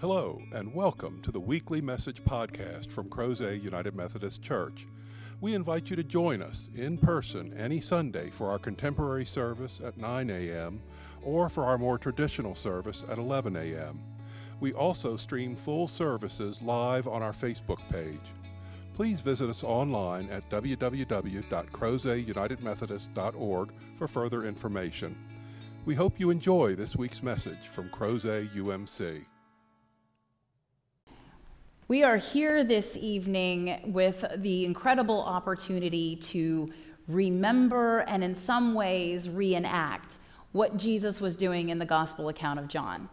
Hello, and welcome to the weekly message podcast from Crozet United Methodist Church. We invite you to join us in person any Sunday for our contemporary service at 9 a.m. or for our more traditional service at 11 a.m. We also stream full services live on our Facebook page. Please visit us online at www.crozetunitedmethodist.org for further information. We hope you enjoy this week's message from Crozet UMC. We are here this evening with the incredible opportunity to remember and, in some ways, reenact what Jesus was doing in the Gospel account of John.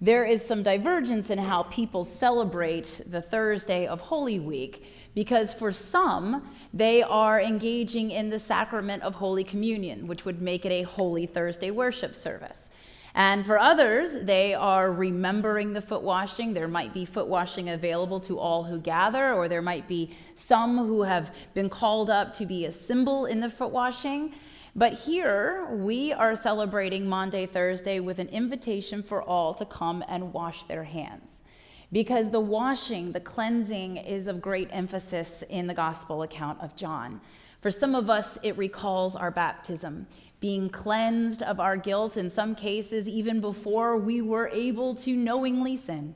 There is some divergence in how people celebrate the Thursday of Holy Week because for some, they are engaging in the sacrament of Holy Communion, which would make it a Holy Thursday worship service. And for others, they are remembering the foot washing. There might be foot washing available to all who gather, or there might be some who have been called up to be a symbol in the foot washing. But here we are celebrating Maundy, Thursday with an invitation for all to come and wash their hands. Because the washing, the cleansing, is of great emphasis in the gospel account of John. For some of us, it recalls our baptism being cleansed of our guilt, in some cases, even before we were able to knowingly sin.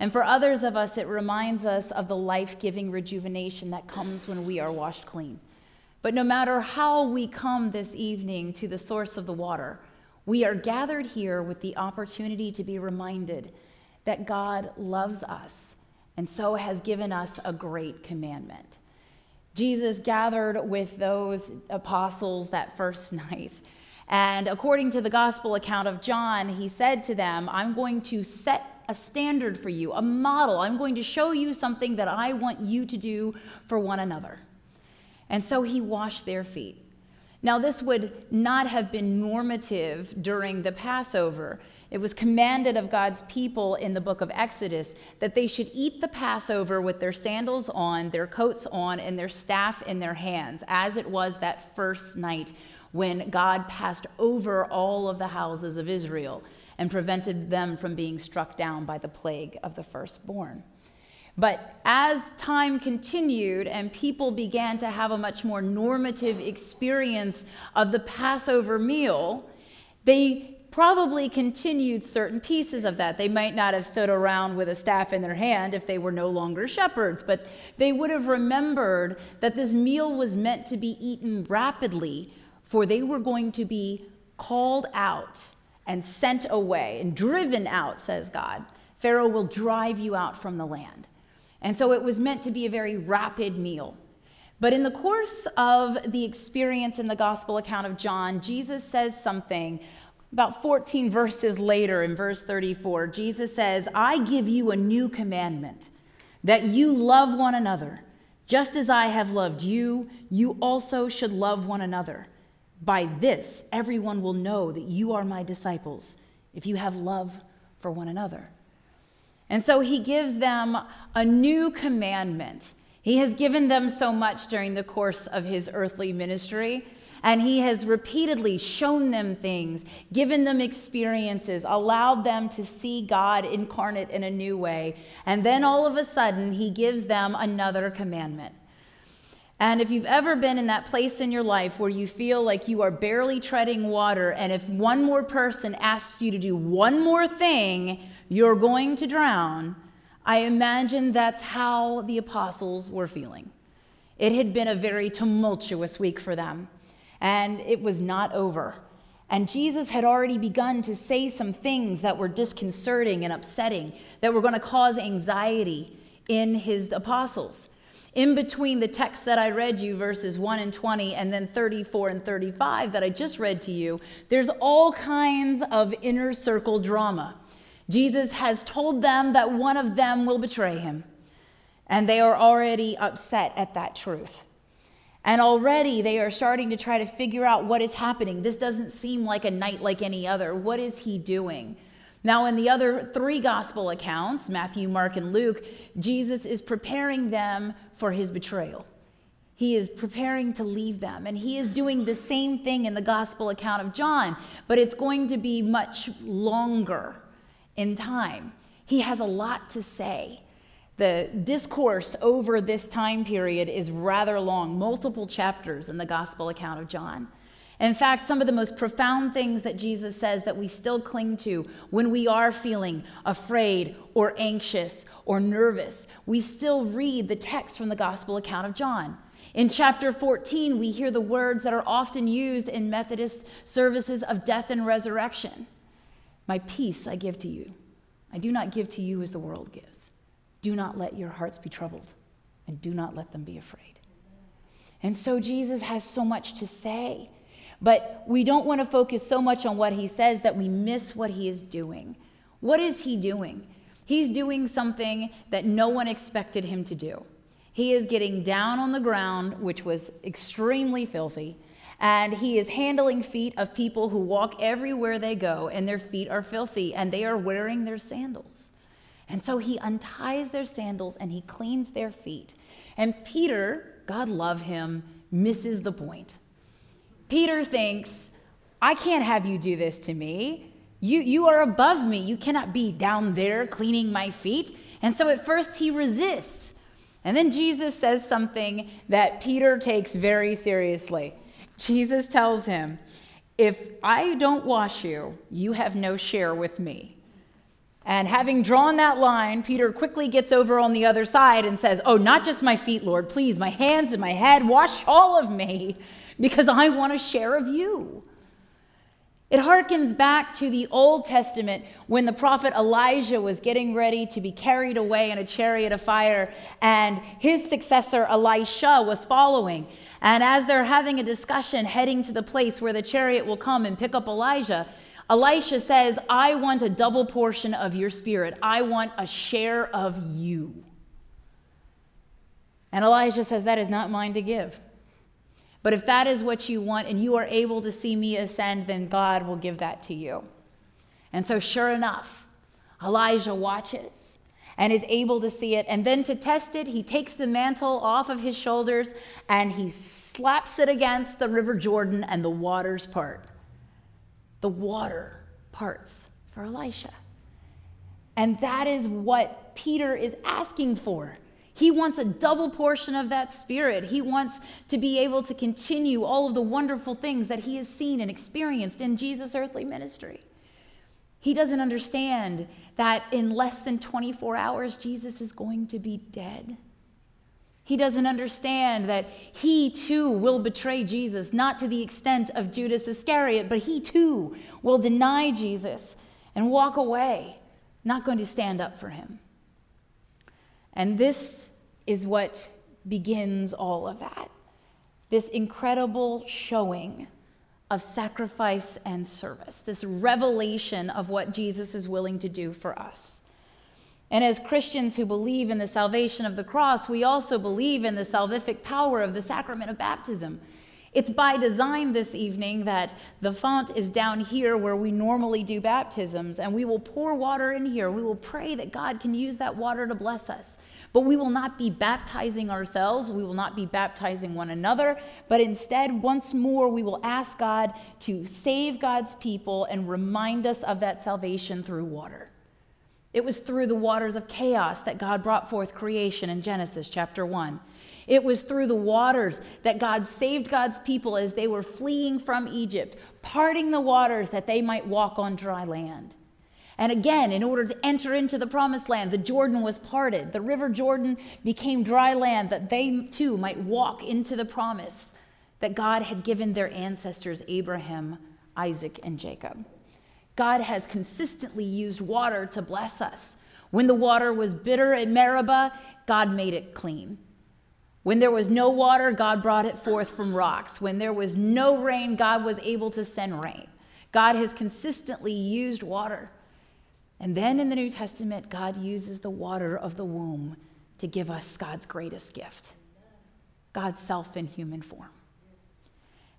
And for others of us, it reminds us of the life giving rejuvenation that comes when we are washed clean. But no matter how we come this evening to the source of the water, we are gathered here with the opportunity to be reminded that God loves us and so has given us a great commandment. Jesus gathered with those apostles that first night. And according to the gospel account of John, he said to them, I'm going to set a standard for you, a model. I'm going to show you something that I want you to do for one another. And so he washed their feet. Now, this would not have been normative during the Passover. It was commanded of God's people in the book of Exodus that they should eat the Passover with their sandals on, their coats on, and their staff in their hands, as it was that first night when God passed over all of the houses of Israel and prevented them from being struck down by the plague of the firstborn. But as time continued and people began to have a much more normative experience of the Passover meal, they probably continued certain pieces of that. They might not have stood around with a staff in their hand if they were no longer shepherds, but they would have remembered that this meal was meant to be eaten rapidly, for they were going to be called out and sent away and driven out, says God. Pharaoh will drive you out from the land. And so it was meant to be a very rapid meal. But in the course of the experience in the gospel account of John, Jesus says something about 14 verses later, in verse 34, Jesus says, I give you a new commandment that you love one another. Just as I have loved you, you also should love one another. By this, everyone will know that you are my disciples, if you have love for one another. And so he gives them a new commandment. He has given them so much during the course of his earthly ministry and He has repeatedly shown them things, given them experiences, allowed them to see God incarnate in a new way. And then all of a sudden, He gives them another commandment. And if you've ever been in that place in your life where you feel like you are barely treading water, and if one more person asks you to do one more thing, you're going to drown, I imagine that's how the apostles were feeling. It had been a very tumultuous week for them and it was not over. And Jesus had already begun to say some things that were disconcerting and upsetting, that were going to cause anxiety in his apostles. In between the text that I read you, verses 1 and 20, and then 34 and 35 that I just read to you, there's all kinds of inner circle drama. Jesus has told them that one of them will betray him, and they are already upset at that truth. And already they are starting to try to figure out what is happening. This doesn't seem like a night like any other. What is he doing? Now, in the other three gospel accounts, Matthew, Mark, and Luke, Jesus is preparing them for his betrayal. He is preparing to leave them. And he is doing the same thing in the gospel account of John, but it's going to be much longer in time. He has a lot to say. The discourse over this time period is rather long, multiple chapters in the gospel account of John. In fact, some of the most profound things that Jesus says that we still cling to when we are feeling afraid or anxious or nervous, we still read the text from the gospel account of John. In chapter 14, we hear the words that are often used in Methodist services of death and resurrection My peace I give to you. I do not give to you as the world gives. Do not let your hearts be troubled, and do not let them be afraid. And so Jesus has so much to say, but we don't want to focus so much on what he says that we miss what he is doing. What is he doing? He's doing something that no one expected him to do. He is getting down on the ground, which was extremely filthy, and he is handling feet of people who walk everywhere they go, and their feet are filthy, and they are wearing their sandals. And so he unties their sandals and he cleans their feet. And Peter, God love him, misses the point. Peter thinks, I can't have you do this to me. You, you are above me. You cannot be down there cleaning my feet. And so at first he resists. And then Jesus says something that Peter takes very seriously. Jesus tells him, If I don't wash you, you have no share with me. And having drawn that line, Peter quickly gets over on the other side and says, Oh, not just my feet, Lord, please, my hands and my head, wash all of me, because I want a share of you. It harkens back to the Old Testament when the prophet Elijah was getting ready to be carried away in a chariot of fire, and his successor Elisha was following. And as they're having a discussion heading to the place where the chariot will come and pick up Elijah, Elisha says, I want a double portion of your spirit. I want a share of you. And Elijah says, That is not mine to give. But if that is what you want and you are able to see me ascend, then God will give that to you. And so, sure enough, Elijah watches and is able to see it. And then to test it, he takes the mantle off of his shoulders and he slaps it against the River Jordan, and the waters part the water parts for Elisha. And that is what Peter is asking for. He wants a double portion of that spirit. He wants to be able to continue all of the wonderful things that he has seen and experienced in Jesus' earthly ministry. He doesn't understand that in less than 24 hours, Jesus is going to be dead. He doesn't understand that he too will betray Jesus, not to the extent of Judas Iscariot, but he too will deny Jesus and walk away, not going to stand up for him. And this is what begins all of that this incredible showing of sacrifice and service, this revelation of what Jesus is willing to do for us. And as Christians who believe in the salvation of the cross, we also believe in the salvific power of the sacrament of baptism. It's by design this evening that the font is down here where we normally do baptisms, and we will pour water in here. We will pray that God can use that water to bless us. But we will not be baptizing ourselves, we will not be baptizing one another, but instead, once more, we will ask God to save God's people and remind us of that salvation through water. It was through the waters of chaos that God brought forth creation in Genesis chapter 1. It was through the waters that God saved God's people as they were fleeing from Egypt, parting the waters that they might walk on dry land. And again, in order to enter into the promised land, the Jordan was parted. The river Jordan became dry land that they too might walk into the promise that God had given their ancestors, Abraham, Isaac, and Jacob. God has consistently used water to bless us. When the water was bitter at Meribah, God made it clean. When there was no water, God brought it forth from rocks. When there was no rain, God was able to send rain. God has consistently used water. And then in the New Testament, God uses the water of the womb to give us God's greatest gift God's self in human form.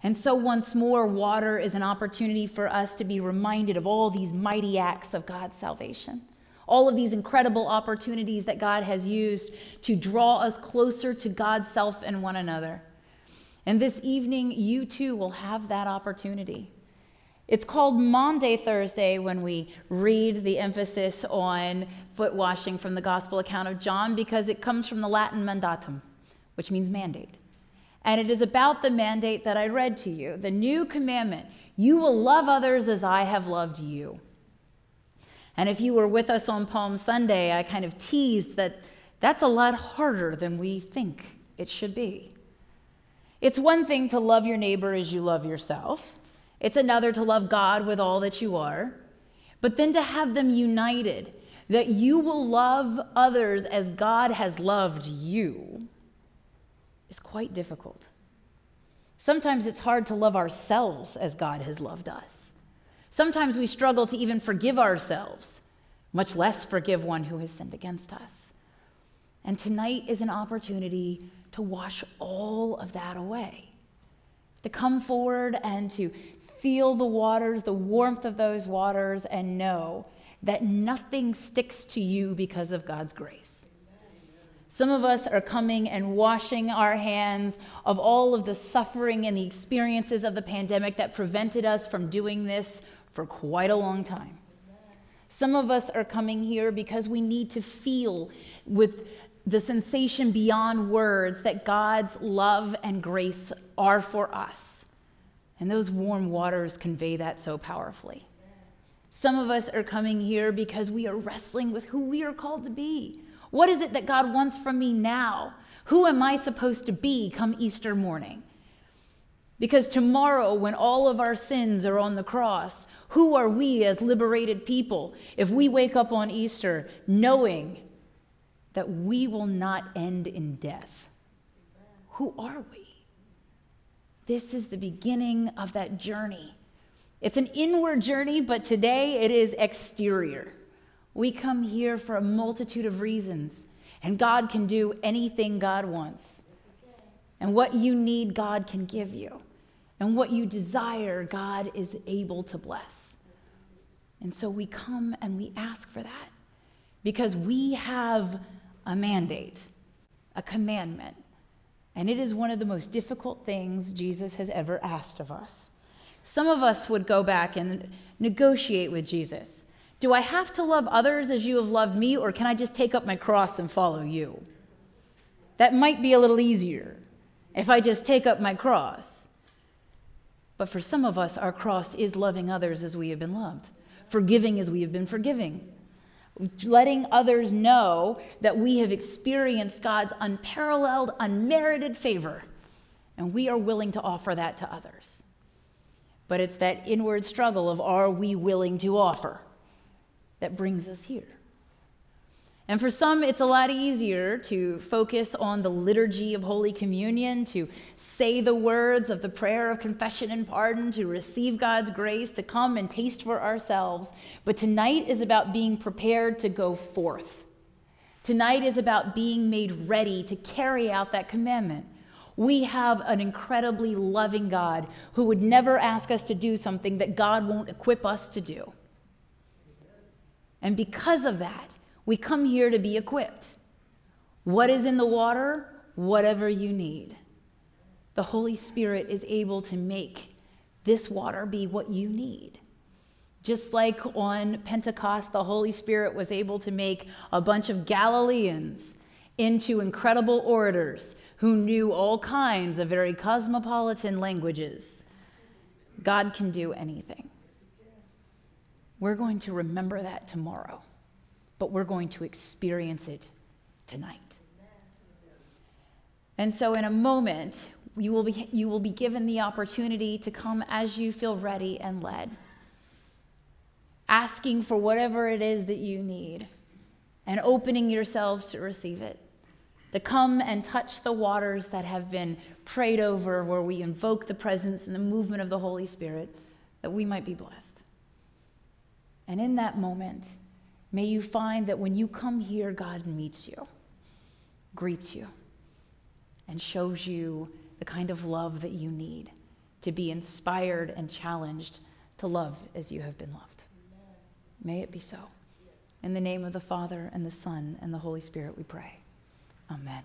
And so, once more, water is an opportunity for us to be reminded of all these mighty acts of God's salvation, all of these incredible opportunities that God has used to draw us closer to God's self and one another. And this evening, you too will have that opportunity. It's called Maundy Thursday when we read the emphasis on foot washing from the Gospel account of John because it comes from the Latin mandatum, which means mandate. And it is about the mandate that I read to you the new commandment you will love others as I have loved you. And if you were with us on Palm Sunday, I kind of teased that that's a lot harder than we think it should be. It's one thing to love your neighbor as you love yourself. It's another to love God with all that you are, but then to have them united, that you will love others as God has loved you, is quite difficult. Sometimes it's hard to love ourselves as God has loved us. Sometimes we struggle to even forgive ourselves, much less forgive one who has sinned against us. And tonight is an opportunity to wash all of that away, to come forward and to feel the waters, the warmth of those waters, and know that nothing sticks to you because of God's grace. Some of us are coming and washing our hands of all of the suffering and the experiences of the pandemic that prevented us from doing this for quite a long time. Some of us are coming here because we need to feel with the sensation beyond words that God's love and grace are for us. And those warm waters convey that so powerfully. Some of us are coming here because we are wrestling with who we are called to be. What is it that God wants from me now? Who am I supposed to be come Easter morning? Because tomorrow, when all of our sins are on the cross, who are we as liberated people if we wake up on Easter knowing that we will not end in death? Who are we? This is the beginning of that journey. It's an inward journey, but today it is exterior. We come here for a multitude of reasons, and God can do anything God wants. And what you need, God can give you. And what you desire, God is able to bless. And so we come and we ask for that because we have a mandate, a commandment and it is one of the most difficult things Jesus has ever asked of us. Some of us would go back and negotiate with Jesus. Do I have to love others as you have loved me, or can I just take up my cross and follow you? That might be a little easier if I just take up my cross. But for some of us, our cross is loving others as we have been loved, forgiving as we have been forgiving, letting others know that we have experienced God's unparalleled, unmerited favor, and we are willing to offer that to others. But it's that inward struggle of are we willing to offer that brings us here. And for some, it's a lot easier to focus on the liturgy of Holy Communion, to say the words of the prayer of confession and pardon, to receive God's grace, to come and taste for ourselves. But tonight is about being prepared to go forth. Tonight is about being made ready to carry out that commandment. We have an incredibly loving God who would never ask us to do something that God won't equip us to do. And because of that, we come here to be equipped. What is in the water? Whatever you need. The Holy Spirit is able to make this water be what you need. Just like on Pentecost, the Holy Spirit was able to make a bunch of Galileans into incredible orators who knew all kinds of very cosmopolitan languages. God can do anything. We're going to remember that tomorrow but we're going to experience it tonight. And so, in a moment, you will, be, you will be given the opportunity to come as you feel ready and led, asking for whatever it is that you need, and opening yourselves to receive it. To come and touch the waters that have been prayed over, where we invoke the presence and the movement of the Holy Spirit, that we might be blessed. And in that moment, May you find that when you come here, God meets you, greets you, and shows you the kind of love that you need to be inspired and challenged to love as you have been loved. May it be so. In the name of the Father, and the Son, and the Holy Spirit, we pray. Amen.